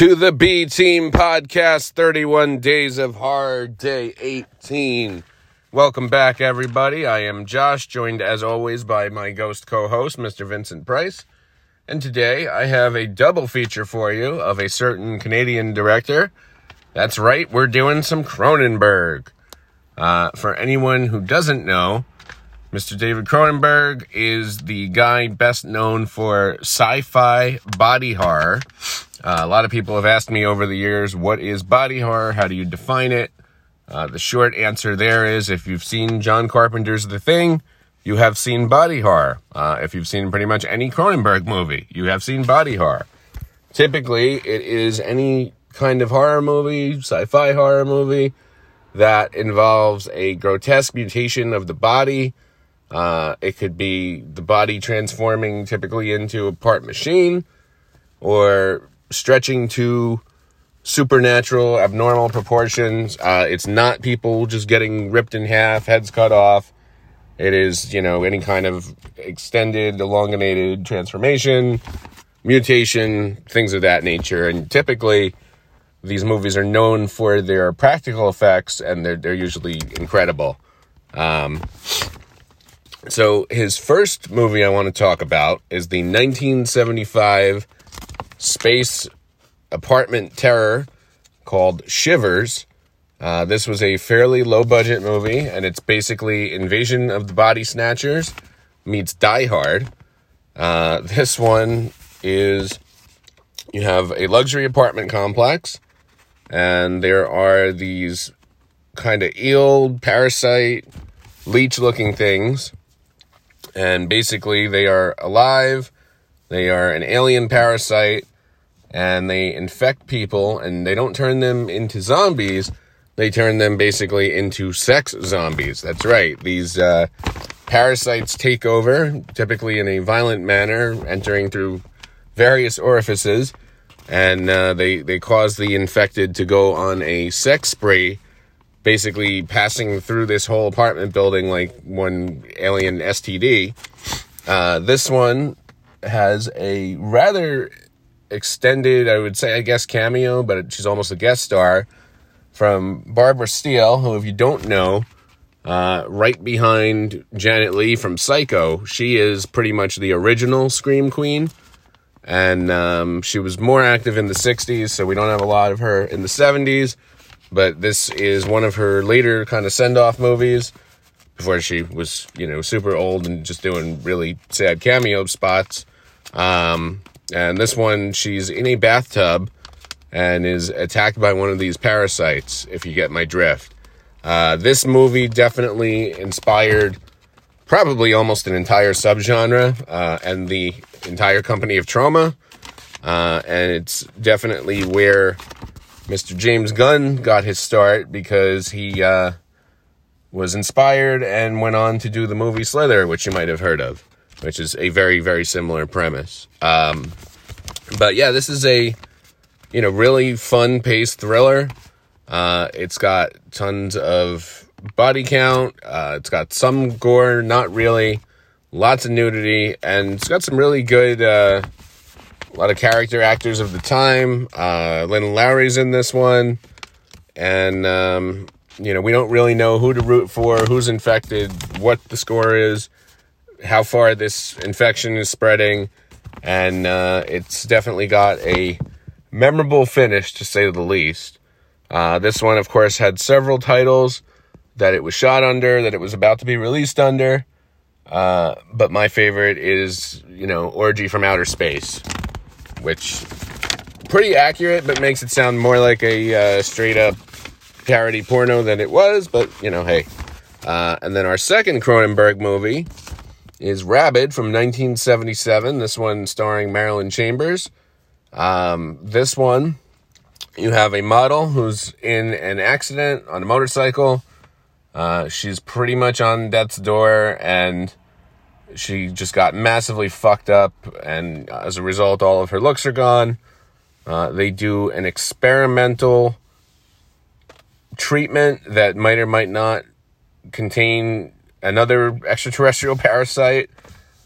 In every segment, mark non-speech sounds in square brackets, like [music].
to the B Team Podcast 31 Days of Horror Day 18. Welcome back, everybody. I am Josh, joined as always by my ghost co host, Mr. Vincent Price. And today I have a double feature for you of a certain Canadian director. That's right, we're doing some Cronenberg. Uh, for anyone who doesn't know, Mr. David Cronenberg is the guy best known for sci fi body horror. Uh, a lot of people have asked me over the years, what is body horror? How do you define it? Uh, the short answer there is if you've seen John Carpenter's The Thing, you have seen body horror. Uh, if you've seen pretty much any Cronenberg movie, you have seen body horror. Typically, it is any kind of horror movie, sci fi horror movie, that involves a grotesque mutation of the body uh, it could be the body transforming typically into a part machine or stretching to supernatural, abnormal proportions. Uh, it's not people just getting ripped in half, heads cut off. It is, you know, any kind of extended, elongated transformation, mutation, things of that nature. And typically, these movies are known for their practical effects and they're, they're usually incredible. Um, so his first movie I want to talk about is the 1975 space apartment terror called Shivers. Uh, this was a fairly low budget movie, and it's basically Invasion of the Body Snatchers meets Die Hard. Uh, this one is you have a luxury apartment complex, and there are these kind of eel, parasite, leech looking things and basically they are alive. They are an alien parasite and they infect people and they don't turn them into zombies. They turn them basically into sex zombies. That's right. These uh, parasites take over, typically in a violent manner, entering through various orifices, and uh, they they cause the infected to go on a sex spree basically passing through this whole apartment building like one alien STD. Uh, this one has a rather extended, I would say, I guess, cameo, but she's almost a guest star from Barbara Steele, who, if you don't know, uh, right behind Janet Leigh from Psycho, she is pretty much the original Scream Queen. And um, she was more active in the 60s, so we don't have a lot of her in the 70s but this is one of her later kind of send off movies before she was, you know, super old and just doing really sad cameo spots. Um, and this one, she's in a bathtub and is attacked by one of these parasites, if you get my drift. Uh, this movie definitely inspired probably almost an entire subgenre uh, and the entire company of Troma. Uh, and it's definitely where Mr. James Gunn got his start because he uh, was inspired and went on to do the movie Slither, which you might have heard of, which is a very, very similar premise. Um, but yeah, this is a you know really fun paced thriller. Uh, it's got tons of body count. Uh, it's got some gore, not really. Lots of nudity, and it's got some really good uh, a lot of character actors of the time. Uh, Lynn Lowry's in this one. And, um, you know, we don't really know who to root for, who's infected, what the score is, how far this infection is spreading. And uh, it's definitely got a memorable finish, to say the least. Uh, this one, of course, had several titles that it was shot under, that it was about to be released under. Uh, but my favorite is, you know, Orgy from Outer Space which pretty accurate, but makes it sound more like a uh, straight up parody porno than it was. But you know, hey. Uh, and then our second Cronenberg movie is Rabid from 1977. This one starring Marilyn Chambers. Um, this one you have a model who's in an accident on a motorcycle. Uh, she's pretty much on death's door and she just got massively fucked up. And as a result, all of her looks are gone. Uh, they do an experimental treatment that might or might not contain another extraterrestrial [laughs] parasite.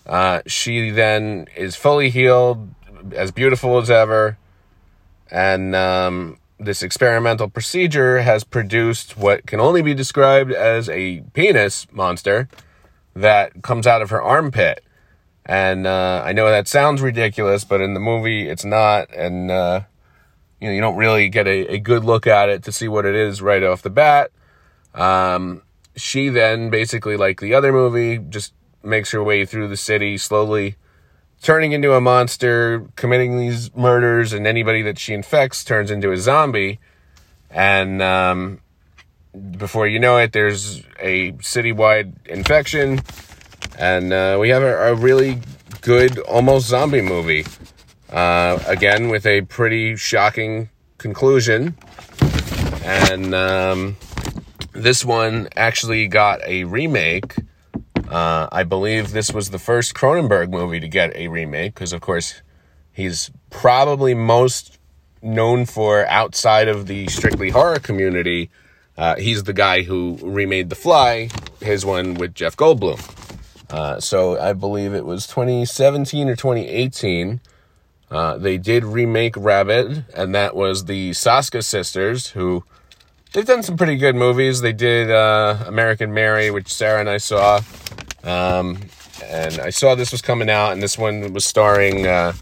Uh, she then is fully healed, as beautiful as ever, and um, this experimental procedure has produced what can only be described as a penis monster that comes out of her armpit. And uh, I know that sounds ridiculous, but in the movie, it's not. And uh, you know, you don't really get a, a, good look at it to see what it is right off the bat. Um, she then basically, like the other movie, just makes her way through the city slowly turning into a monster, committing these murders, and anybody that she infects turns into a zombie. And um, before you know it, there's a citywide infection, and uh, we have a, a, really good, almost zombie movie. Uh, again, with a pretty shocking conclusion. And um, this one actually got a remake uh, I believe this was the first Cronenberg movie to get a remake because, of course, he's probably most known for outside of the strictly horror community. Uh, he's the guy who remade The Fly, his one with Jeff Goldblum. Uh, so I believe it was 2017 or 2018. Uh, they did remake Rabid, and that was the Soska sisters who they've done some pretty good movies. They did uh, American Mary, which Sarah and I saw. Um, and I saw this was coming out, and this one was starring uh,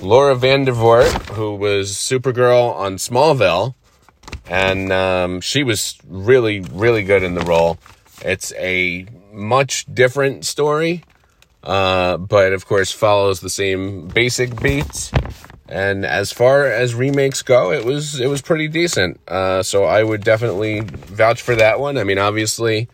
Laura Vandervoort, who was Supergirl on Smallville, and um, she was really, really good in the role. It's a much different story, uh, but of course follows the same basic beats. And as far as remakes go, it was it was pretty decent. Uh, so I would definitely vouch for that one. I mean, obviously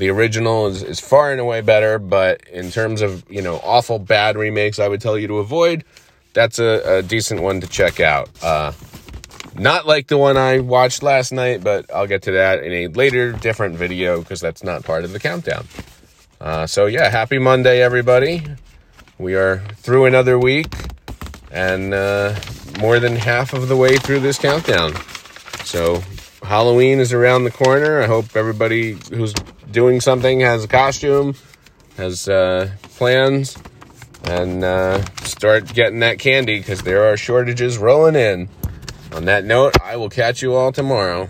the original is, is far and away better, but in terms of, you know, awful bad remakes, I would tell you to avoid. That's a, a decent one to check out. Uh, not like the one I watched last night, but I'll get to that in a later, different video because that's not part of the countdown. Uh, so, yeah, happy Monday, everybody. We are through another week and uh, more than half of the way through this countdown. So, Halloween is around the corner. I hope everybody who's doing something, has a costume, has uh, plans, and uh, start getting that candy because there are shortages rolling in. On that note, I will catch you all tomorrow.